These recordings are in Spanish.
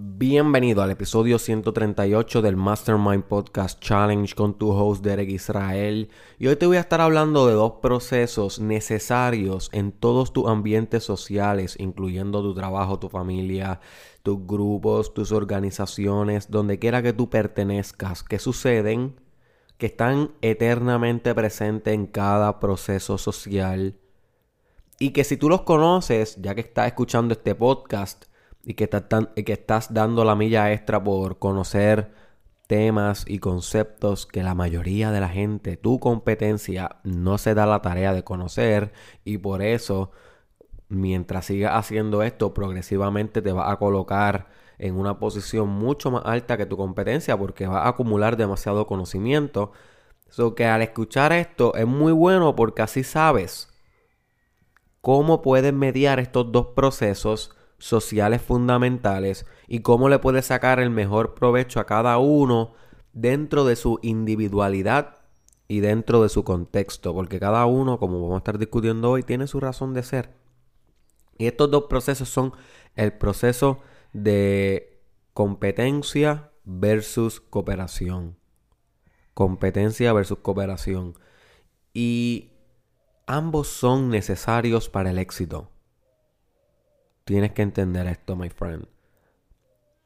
Bienvenido al episodio 138 del Mastermind Podcast Challenge con tu host Derek Israel. Y hoy te voy a estar hablando de dos procesos necesarios en todos tus ambientes sociales, incluyendo tu trabajo, tu familia, tus grupos, tus organizaciones, donde quiera que tú pertenezcas, que suceden, que están eternamente presentes en cada proceso social. Y que si tú los conoces, ya que estás escuchando este podcast, y que, estás dando la milla extra por conocer temas y conceptos que la mayoría de la gente, tu competencia, no se da la tarea de conocer y por eso, mientras sigas haciendo esto, progresivamente te va a colocar en una posición mucho más alta que tu competencia porque va a acumular demasiado conocimiento. So que al escuchar esto es muy bueno porque así sabes cómo puedes mediar estos dos procesos sociales fundamentales y cómo le puede sacar el mejor provecho a cada uno dentro de su individualidad y dentro de su contexto, porque cada uno, como vamos a estar discutiendo hoy, tiene su razón de ser. Y estos dos procesos son el proceso de competencia versus cooperación. Competencia versus cooperación. Y ambos son necesarios para el éxito. Tienes que entender esto, my friend.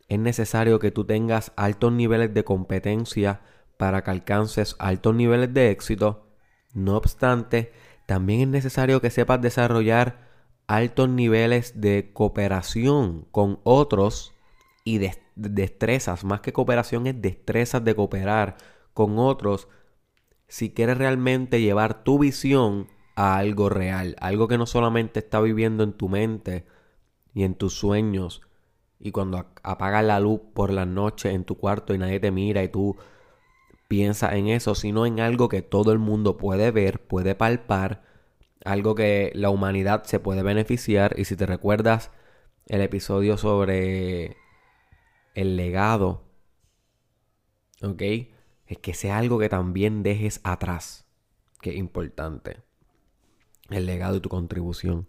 Es necesario que tú tengas altos niveles de competencia para que alcances altos niveles de éxito. No obstante, también es necesario que sepas desarrollar altos niveles de cooperación con otros y de destrezas. Más que cooperación es destrezas de cooperar con otros si quieres realmente llevar tu visión a algo real, algo que no solamente está viviendo en tu mente, y en tus sueños y cuando apagas la luz por la noche en tu cuarto y nadie te mira y tú piensas en eso, sino en algo que todo el mundo puede ver, puede palpar, algo que la humanidad se puede beneficiar y si te recuerdas el episodio sobre el legado, ¿ok? Es que sea algo que también dejes atrás, que es importante. El legado y tu contribución.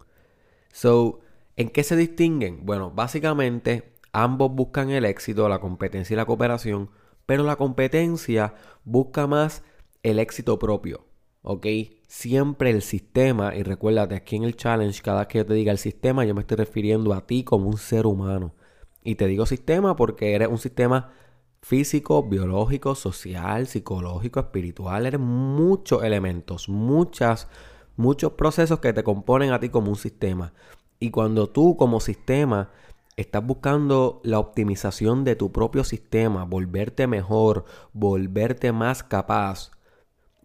So, ¿En qué se distinguen? Bueno, básicamente ambos buscan el éxito, la competencia y la cooperación, pero la competencia busca más el éxito propio, ¿ok? Siempre el sistema, y recuérdate aquí en el challenge, cada vez que yo te diga el sistema, yo me estoy refiriendo a ti como un ser humano. Y te digo sistema porque eres un sistema físico, biológico, social, psicológico, espiritual, eres muchos elementos, muchas, muchos procesos que te componen a ti como un sistema. Y cuando tú como sistema estás buscando la optimización de tu propio sistema, volverte mejor, volverte más capaz,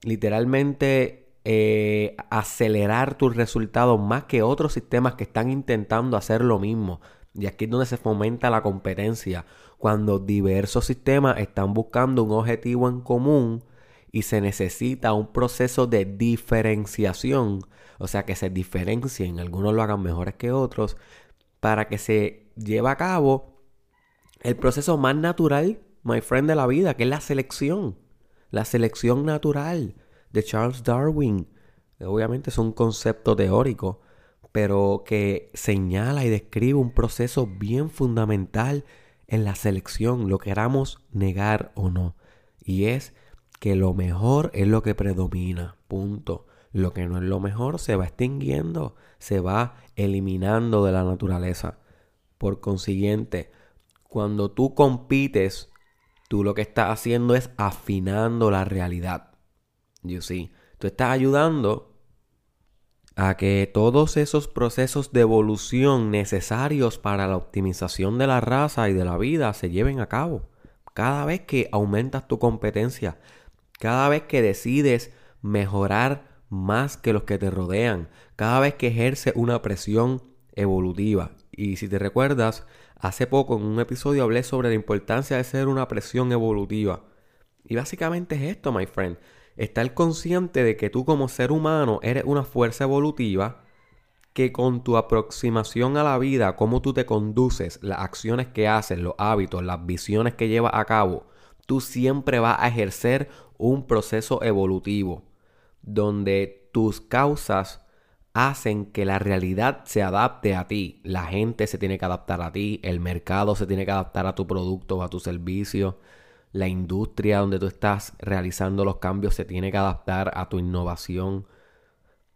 literalmente eh, acelerar tus resultados más que otros sistemas que están intentando hacer lo mismo. Y aquí es donde se fomenta la competencia, cuando diversos sistemas están buscando un objetivo en común y se necesita un proceso de diferenciación o sea, que se diferencien, algunos lo hagan mejores que otros, para que se lleve a cabo el proceso más natural, my friend, de la vida, que es la selección. La selección natural de Charles Darwin. Obviamente es un concepto teórico, pero que señala y describe un proceso bien fundamental en la selección, lo queramos negar o no. Y es que lo mejor es lo que predomina. Punto lo que no es lo mejor se va extinguiendo, se va eliminando de la naturaleza. Por consiguiente, cuando tú compites, tú lo que estás haciendo es afinando la realidad. You see, tú estás ayudando a que todos esos procesos de evolución necesarios para la optimización de la raza y de la vida se lleven a cabo. Cada vez que aumentas tu competencia, cada vez que decides mejorar más que los que te rodean, cada vez que ejerce una presión evolutiva. Y si te recuerdas, hace poco en un episodio hablé sobre la importancia de ser una presión evolutiva. Y básicamente es esto, my friend. Estar consciente de que tú como ser humano eres una fuerza evolutiva que con tu aproximación a la vida, cómo tú te conduces, las acciones que haces, los hábitos, las visiones que llevas a cabo, tú siempre vas a ejercer un proceso evolutivo donde tus causas hacen que la realidad se adapte a ti. La gente se tiene que adaptar a ti, el mercado se tiene que adaptar a tu producto o a tu servicio, la industria donde tú estás realizando los cambios se tiene que adaptar a tu innovación,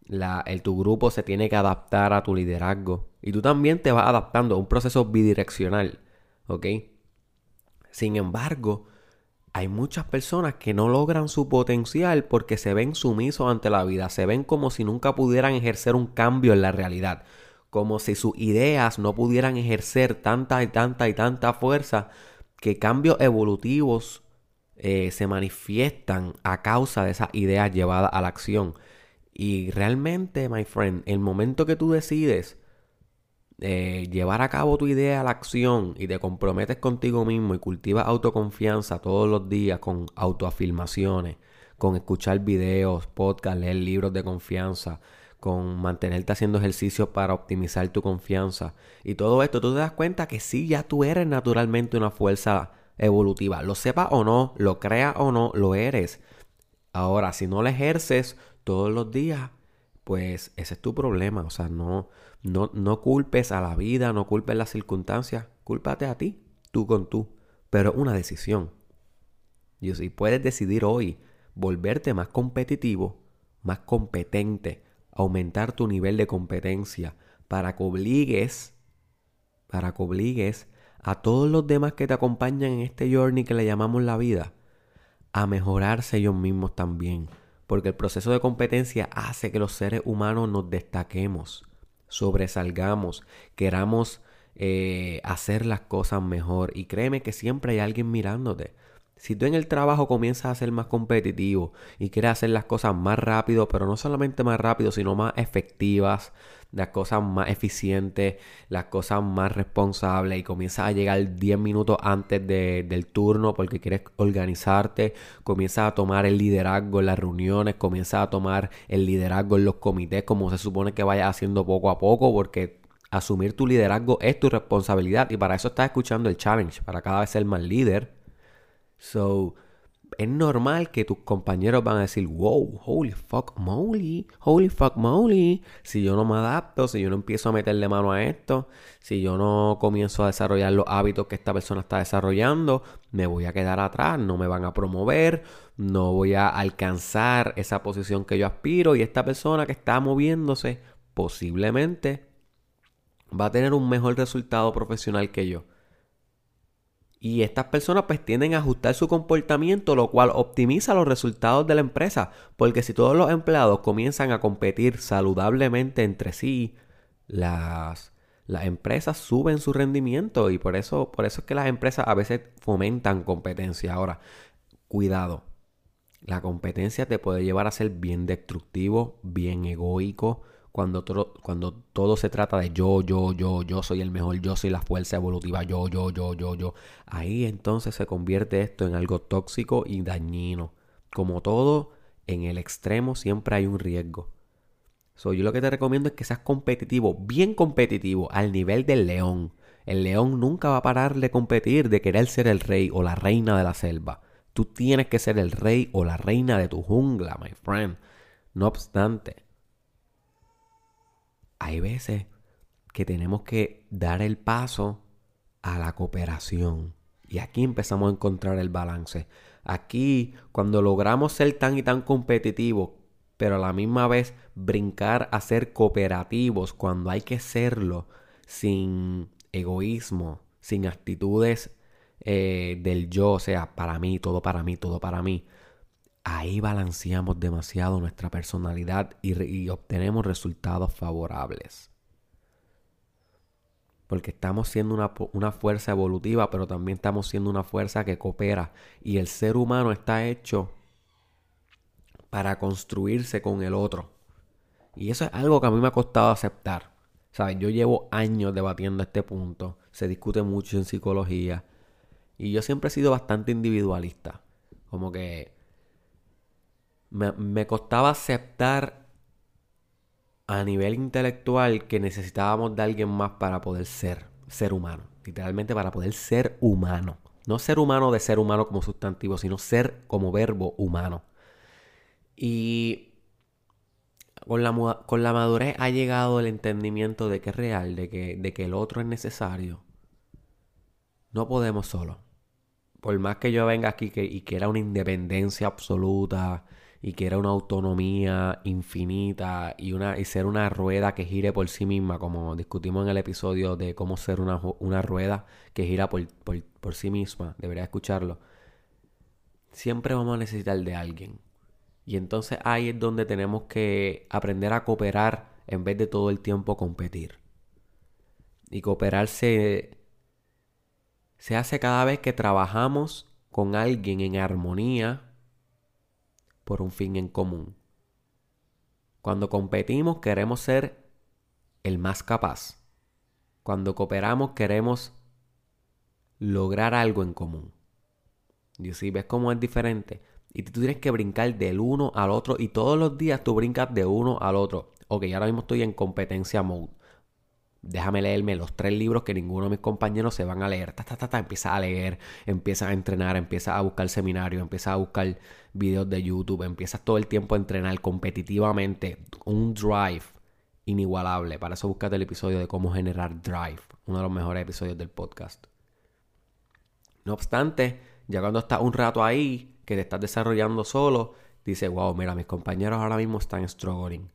el, tu grupo se tiene que adaptar a tu liderazgo y tú también te vas adaptando a un proceso bidireccional, ¿ok? Sin embargo, hay muchas personas que no logran su potencial porque se ven sumisos ante la vida, se ven como si nunca pudieran ejercer un cambio en la realidad, como si sus ideas no pudieran ejercer tanta y tanta y tanta fuerza que cambios evolutivos eh, se manifiestan a causa de esas ideas llevadas a la acción. Y realmente, my friend, el momento que tú decides eh, llevar a cabo tu idea a la acción y te comprometes contigo mismo y cultivas autoconfianza todos los días con autoafirmaciones, con escuchar videos, podcasts, leer libros de confianza, con mantenerte haciendo ejercicios para optimizar tu confianza y todo esto, tú te das cuenta que sí, ya tú eres naturalmente una fuerza evolutiva. Lo sepas o no, lo creas o no, lo eres. Ahora, si no lo ejerces todos los días, pues ese es tu problema. O sea, no, no, no culpes a la vida, no culpes las circunstancias, cúlpate a ti, tú con tú. Pero una decisión. Y si puedes decidir hoy volverte más competitivo, más competente, aumentar tu nivel de competencia para que obligues, para que obligues a todos los demás que te acompañan en este journey que le llamamos la vida, a mejorarse ellos mismos también porque el proceso de competencia hace que los seres humanos nos destaquemos, sobresalgamos, queramos eh, hacer las cosas mejor y créeme que siempre hay alguien mirándote. Si tú en el trabajo comienzas a ser más competitivo y quieres hacer las cosas más rápido, pero no solamente más rápido, sino más efectivas, las cosas más eficientes, las cosas más responsables y comienzas a llegar 10 minutos antes del turno porque quieres organizarte, comienzas a tomar el liderazgo en las reuniones, comienzas a tomar el liderazgo en los comités como se supone que vayas haciendo poco a poco porque asumir tu liderazgo es tu responsabilidad y para eso estás escuchando el challenge, para cada vez ser más líder. So, es normal que tus compañeros van a decir, wow, holy fuck moly, holy fuck moly. Si yo no me adapto, si yo no empiezo a meterle mano a esto, si yo no comienzo a desarrollar los hábitos que esta persona está desarrollando, me voy a quedar atrás, no me van a promover, no voy a alcanzar esa posición que yo aspiro y esta persona que está moviéndose posiblemente va a tener un mejor resultado profesional que yo. Y estas personas pues tienden a ajustar su comportamiento, lo cual optimiza los resultados de la empresa. Porque si todos los empleados comienzan a competir saludablemente entre sí, las, las empresas suben su rendimiento. Y por eso, por eso es que las empresas a veces fomentan competencia. Ahora, cuidado. La competencia te puede llevar a ser bien destructivo, bien egoico, cuando, todo se trata de yo, yo, yo, yo soy el mejor, yo soy la fuerza evolutiva, yo, yo, yo, yo, yo, ahí entonces se convierte esto en algo tóxico y dañino. Como todo, en el extremo siempre hay un riesgo. So, yo lo que te recomiendo es que seas competitivo, bien competitivo, al nivel del león. El león nunca va a parar de competir, de querer ser el rey o la reina de la selva. Tú tienes que ser el rey o la reina de tu jungla, my friend. No obstante, hay veces que tenemos que dar el paso a la cooperación. Y aquí empezamos a encontrar el balance. Aquí, cuando logramos ser tan y tan competitivos, pero a la misma vez brincar a ser cooperativos cuando hay que serlo, sin egoísmo, sin actitudes eh, del yo, o sea, para mí, todo para mí, todo para mí, ahí balanceamos demasiado nuestra personalidad y, obtenemos resultados favorables. Porque estamos siendo una, una, fuerza evolutiva, pero también estamos siendo una fuerza que coopera. Y el ser humano está hecho para construirse con el otro. Y eso es algo que a mí me ha costado aceptar. ¿Sabes? Yo llevo años debatiendo este punto. Se discute mucho en psicología. Y yo siempre he sido bastante individualista. Como que me, costaba aceptar a nivel intelectual que necesitábamos de alguien más para poder ser ser humano. Literalmente para poder ser humano. No ser humano de ser humano como sustantivo, sino ser como verbo humano. Y con la, con la madurez ha llegado el entendimiento de que es real, de que, de que el otro es necesario. No podemos solo. Por más que yo venga aquí que, y quiera una independencia absoluta y quiera una autonomía infinita y, una, y ser una rueda que gire por sí misma, como discutimos en el episodio de cómo ser una, una rueda que gira por, por, por sí misma, debería escucharlo. Siempre vamos a necesitar de alguien y entonces ahí es donde tenemos que aprender a cooperar en vez de todo el tiempo competir. Y cooperar se, se hace cada vez que trabajamos con alguien en armonía por un fin en común. Cuando competimos queremos ser el más capaz. Cuando cooperamos queremos lograr algo en común. Y si ves cómo es diferente. Y tú tienes que brincar del uno al otro y todos los días tú brincas de uno al otro. Ok, ahora mismo estoy en competencia mode. Déjame leerme los tres libros que ninguno de mis compañeros se van a leer. Ta, ta, ta, ta. Empieza a leer, empieza a entrenar, empieza a buscar seminarios, empieza a buscar videos de YouTube, empiezas todo el tiempo a entrenar competitivamente. Un drive inigualable. Para eso buscate el episodio de cómo generar drive. Uno de los mejores episodios del podcast. No obstante, ya cuando estás un rato ahí, que te estás desarrollando solo, dice, wow, mira, mis compañeros ahora mismo están struggling,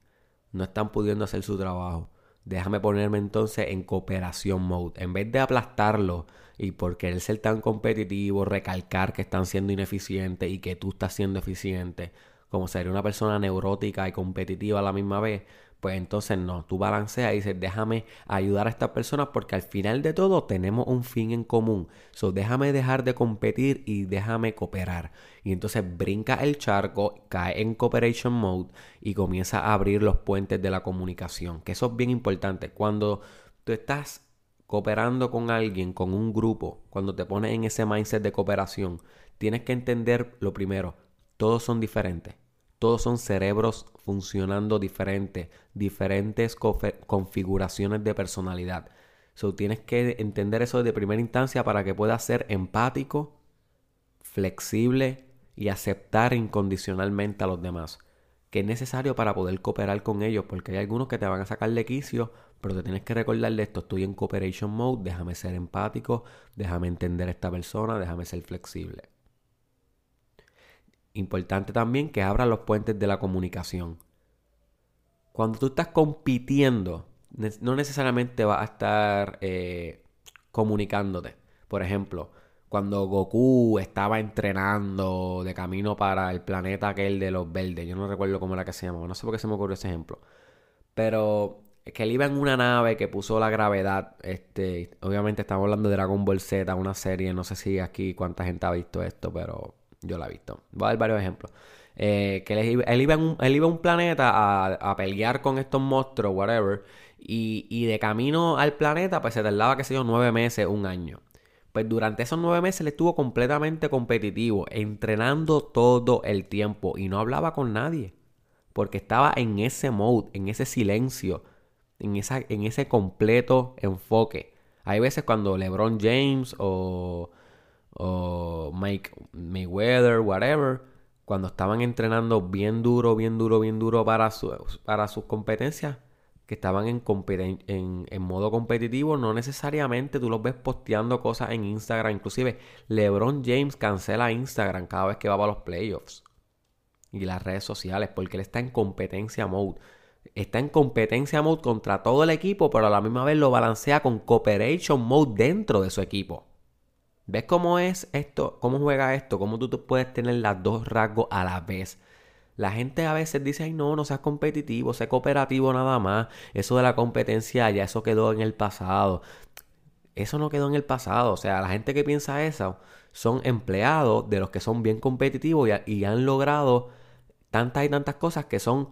no están pudiendo hacer su trabajo. Déjame ponerme entonces en cooperación mode. En vez de aplastarlo y por querer ser tan competitivo, recalcar que están siendo ineficientes y que tú estás siendo eficiente, como ser una persona neurótica y competitiva a la misma vez, pues entonces no, tú balanceas y dices, déjame ayudar a estas personas porque al final de todo tenemos un fin en común. So, déjame dejar de competir y déjame cooperar. Y entonces brinca el charco, cae en cooperation mode y comienza a abrir los puentes de la comunicación. Que eso es bien importante. Cuando tú estás cooperando con alguien, con un grupo, cuando te pones en ese mindset de cooperación, tienes que entender lo primero, todos son diferentes. Todos son cerebros funcionando diferente, diferentes configuraciones de personalidad. So, tienes que entender eso de primera instancia para que puedas ser empático, flexible y aceptar incondicionalmente a los demás. Que es necesario para poder cooperar con ellos, porque hay algunos que te van a sacar de quicio, pero te tienes que recordar de esto, estoy en cooperation mode, déjame ser empático, déjame entender a esta persona, déjame ser flexible. Importante también que abra los puentes de la comunicación. Cuando tú estás compitiendo, no necesariamente vas a estar eh, comunicándote. Por ejemplo, cuando Goku estaba entrenando de camino para el planeta aquel de los verdes, yo no recuerdo cómo era que se llamaba, no sé por qué se me ocurrió ese ejemplo. Pero es que él iba en una nave que puso la gravedad. Este, obviamente estamos hablando de Dragon Ball Z, una serie, no sé si aquí cuánta gente ha visto esto, pero yo la he visto. Voy a dar varios ejemplos. Eh, que él, iba él, iba a un, planeta a, a, pelear con estos monstruos, whatever. Y, y, de camino al planeta, pues se tardaba, qué sé yo, nueve meses, un año. Pues durante esos nueve meses él estuvo completamente competitivo, entrenando todo el tiempo y no hablaba con nadie. Porque estaba en ese mode, en ese silencio, en, esa, en ese completo enfoque. Hay veces cuando LeBron James o o Mike Mayweather, whatever, cuando estaban entrenando bien duro, bien duro, bien duro para, para sus competencias, que estaban en, en, en, modo competitivo, no necesariamente tú los ves posteando cosas en Instagram. Inclusive LeBron James cancela Instagram cada vez que va para los playoffs. Y las redes sociales, porque él está en competencia mode. Está en competencia mode contra todo el equipo, pero a la misma vez lo balancea con cooperation mode dentro de su equipo. ¿Ves cómo es esto? ¿Cómo juega esto? ¿Cómo tú puedes tener las dos rasgos a la vez? La gente a veces dice, ay no, no seas competitivo, sé cooperativo nada más. Eso de la competencia ya eso quedó en el pasado. Eso no quedó en el pasado. O sea, la gente que piensa eso son empleados de los que son bien competitivos y, y han logrado tantas y tantas cosas que son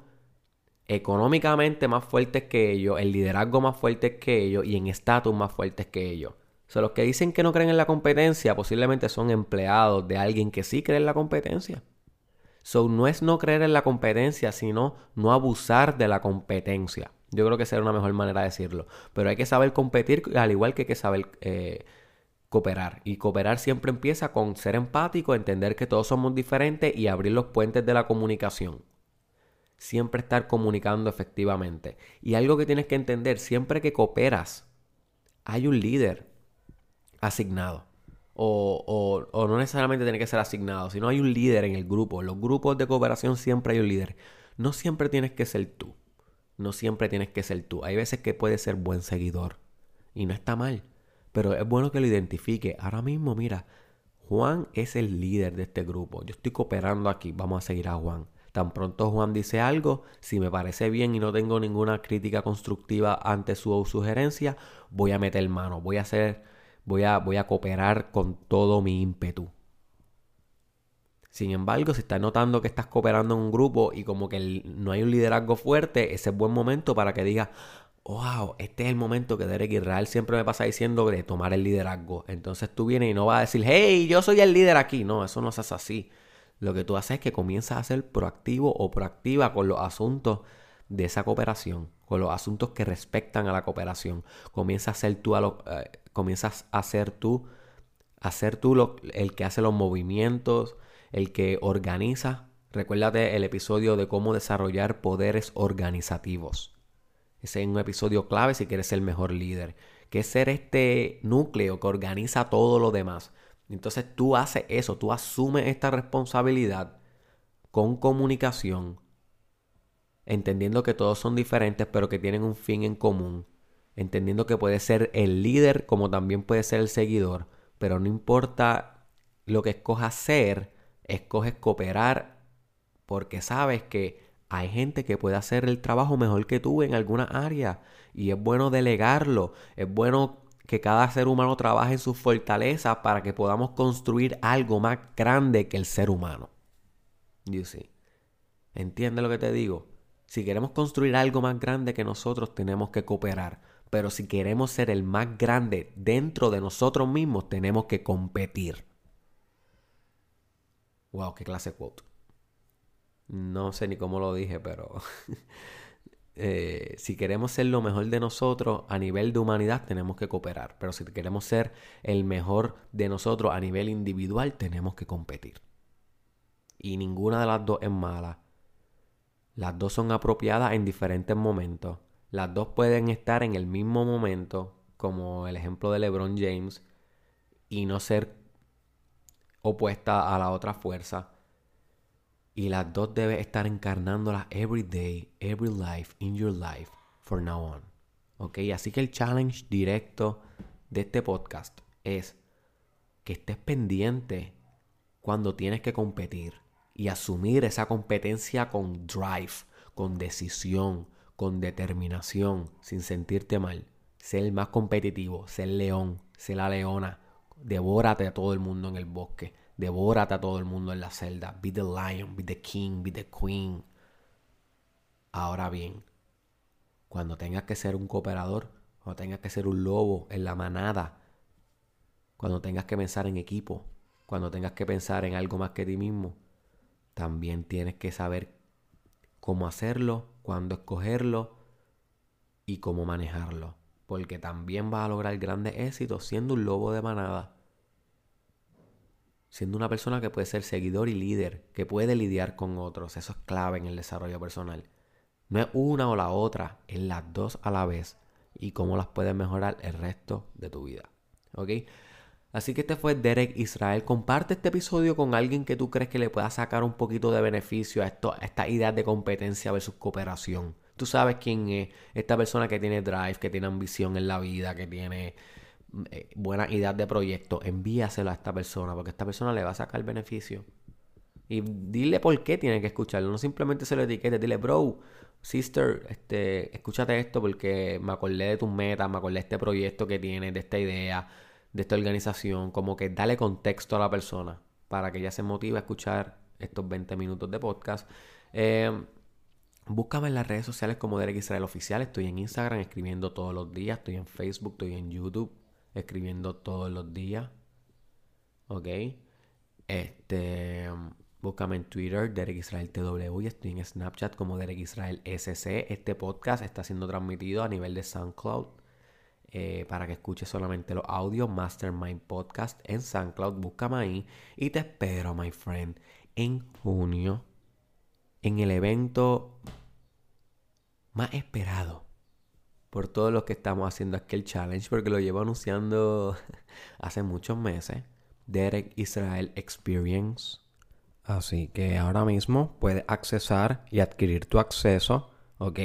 económicamente más fuertes que ellos, el liderazgo más fuerte que ellos y en estatus más fuertes que ellos. O sea, los que dicen que no creen en la competencia posiblemente son empleados de alguien que sí cree en la competencia. So, no es no creer en la competencia, sino no abusar de la competencia. Yo creo que esa una mejor manera de decirlo. Pero hay que saber competir, al igual que hay que saber eh, cooperar. Y cooperar siempre empieza con ser empático, entender que todos somos diferentes y abrir los puentes de la comunicación. siempre estar comunicando efectivamente. Y algo que tienes que entender, siempre que cooperas, hay un líder asignado. O, o, no necesariamente tiene que ser asignado, sino hay un líder en el grupo. En los grupos de cooperación siempre hay un líder. No siempre tienes que ser tú. No siempre tienes que ser tú. Hay veces que puedes ser buen seguidor. Y no está mal. Pero es bueno que lo identifique. Ahora mismo, mira, Juan es el líder de este grupo. Yo estoy cooperando aquí. Vamos a seguir a Juan. Tan pronto Juan dice algo, si me parece bien y no tengo ninguna crítica constructiva ante su sugerencia, voy a meter mano, voy a hacer, voy a, voy a cooperar con todo mi ímpetu. Sin embargo, si estás notando que estás cooperando en un grupo y como que no hay un liderazgo fuerte, ese es buen momento para que digas, wow, este es el momento que Derek Israel siempre me pasa diciendo de tomar el liderazgo. Entonces tú vienes y no vas a decir, hey, yo soy el líder aquí. No, eso no se hace así lo que tú haces es que comienzas a ser proactivo o proactiva con los asuntos de esa cooperación, con los asuntos que respectan a la cooperación. Comienzas a ser tú, a lo, eh, comienzas a ser tú, a ser tú lo, el que hace los movimientos, el que organiza. Recuérdate el episodio de cómo desarrollar poderes organizativos. Ese es un episodio clave si quieres ser el mejor líder, que es ser este núcleo que organiza todo lo demás. Entonces tú haces eso, tú asumes esta responsabilidad con comunicación, entendiendo que todos son diferentes, pero que tienen un fin en común, entendiendo que puede ser el líder como también puede ser el seguidor, pero no importa lo que escojas ser, escoges cooperar porque sabes que hay gente que puede hacer el trabajo mejor que tú en alguna área y es bueno delegarlo, es bueno que cada ser humano trabaje en sus fortalezas para que podamos construir algo más grande que el ser humano. You see. ¿Entiendes lo que te digo? Si queremos construir algo más grande que nosotros, tenemos que cooperar. Pero si queremos ser el más grande dentro de nosotros mismos, tenemos que competir. Wow, qué clase quote. No sé ni cómo lo dije, pero Eh, si queremos ser lo mejor de nosotros a nivel de humanidad, tenemos que cooperar. Pero si queremos ser el mejor de nosotros a nivel individual, tenemos que competir. Y ninguna de las dos es mala. Las dos son apropiadas en diferentes momentos. Las dos pueden estar en el mismo momento, como el ejemplo de LeBron James, y no ser opuesta a la otra fuerza. Y las dos debes estar encarnándolas every day, every life, in your life, for now on. ¿Ok? Así que el challenge directo de este podcast es que estés pendiente cuando tienes que competir y asumir esa competencia con drive, con decisión, con determinación, sin sentirte mal. Ser el más competitivo, ser león, ser la leona. Devórate a todo el mundo en el bosque Devórate a todo el mundo en la celda. Be the lion, be the king, be the queen. Ahora bien, cuando tengas que ser un cooperador, cuando tengas que ser un lobo en la manada, cuando tengas que pensar en equipo, cuando tengas que pensar en algo más que ti mismo, también tienes que saber cómo hacerlo, cuándo escogerlo y cómo manejarlo. Porque también vas a lograr grandes éxitos siendo un lobo de manada siendo una persona que puede ser seguidor y líder, que puede lidiar con otros. Eso es clave en el desarrollo personal. No es una o la otra, es las dos a la vez y cómo las puedes mejorar el resto de tu vida. ¿Ok? Así que este fue Derek Israel. Comparte este episodio con alguien que tú crees que le pueda sacar un poquito de beneficio a, esto, a esta idea de competencia versus cooperación. Tú sabes quién es esta persona que tiene drive, que tiene ambición en la vida, que tiene eh, buenas ideas de proyecto, envíaselo a esta persona, porque esta persona le va a sacar beneficio. Y dile por qué tiene que escucharlo. No simplemente se lo etiquete, dile, bro, sister, este, escúchate esto porque me acordé de tus metas, me acordé de este proyecto que tienes, de esta idea, de esta organización. Como que dale contexto a la persona para que ella se motive a escuchar estos 20 minutos de podcast. Eh, búscame en las redes sociales como Derek Israel Oficial. Estoy en Instagram escribiendo todos los días. Estoy en Facebook, estoy en YouTube escribiendo todos los días. ¿Ok? Este, búscame en Twitter, Derek Israel TW, y estoy en Snapchat como Derek Israel SC. Este podcast está siendo transmitido a nivel de SoundCloud. Eh, para que escuches solamente los audios, Mastermind Podcast en SoundCloud, búscame ahí y te espero, my friend, en junio en el evento más esperado por todos los que estamos haciendo aquel challenge, porque lo llevo anunciando hace muchos meses. Derek Israel Experience. Así que ahora mismo puedes accesar y adquirir tu acceso, ¿ok?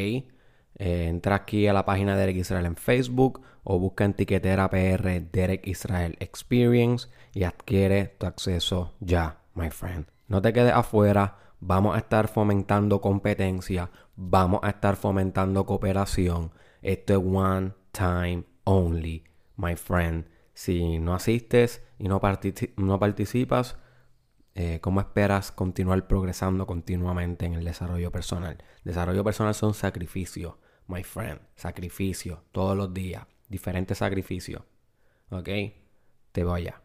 Eh, entra aquí a la página de Derek Israel en Facebook o busca en tiquetera PR Derek Israel Experience y adquiere tu acceso ya, my friend. No te quedes afuera, vamos a estar fomentando competencia, vamos a estar fomentando cooperación. Esto es one time only, my friend. Si no asistes y no, no participas, eh, ¿cómo esperas continuar progresando continuamente en el desarrollo personal? Desarrollo personal son sacrificios, my friend. Sacrificios, todos los días. Diferentes sacrificios. ¿Ok? Te voy allá.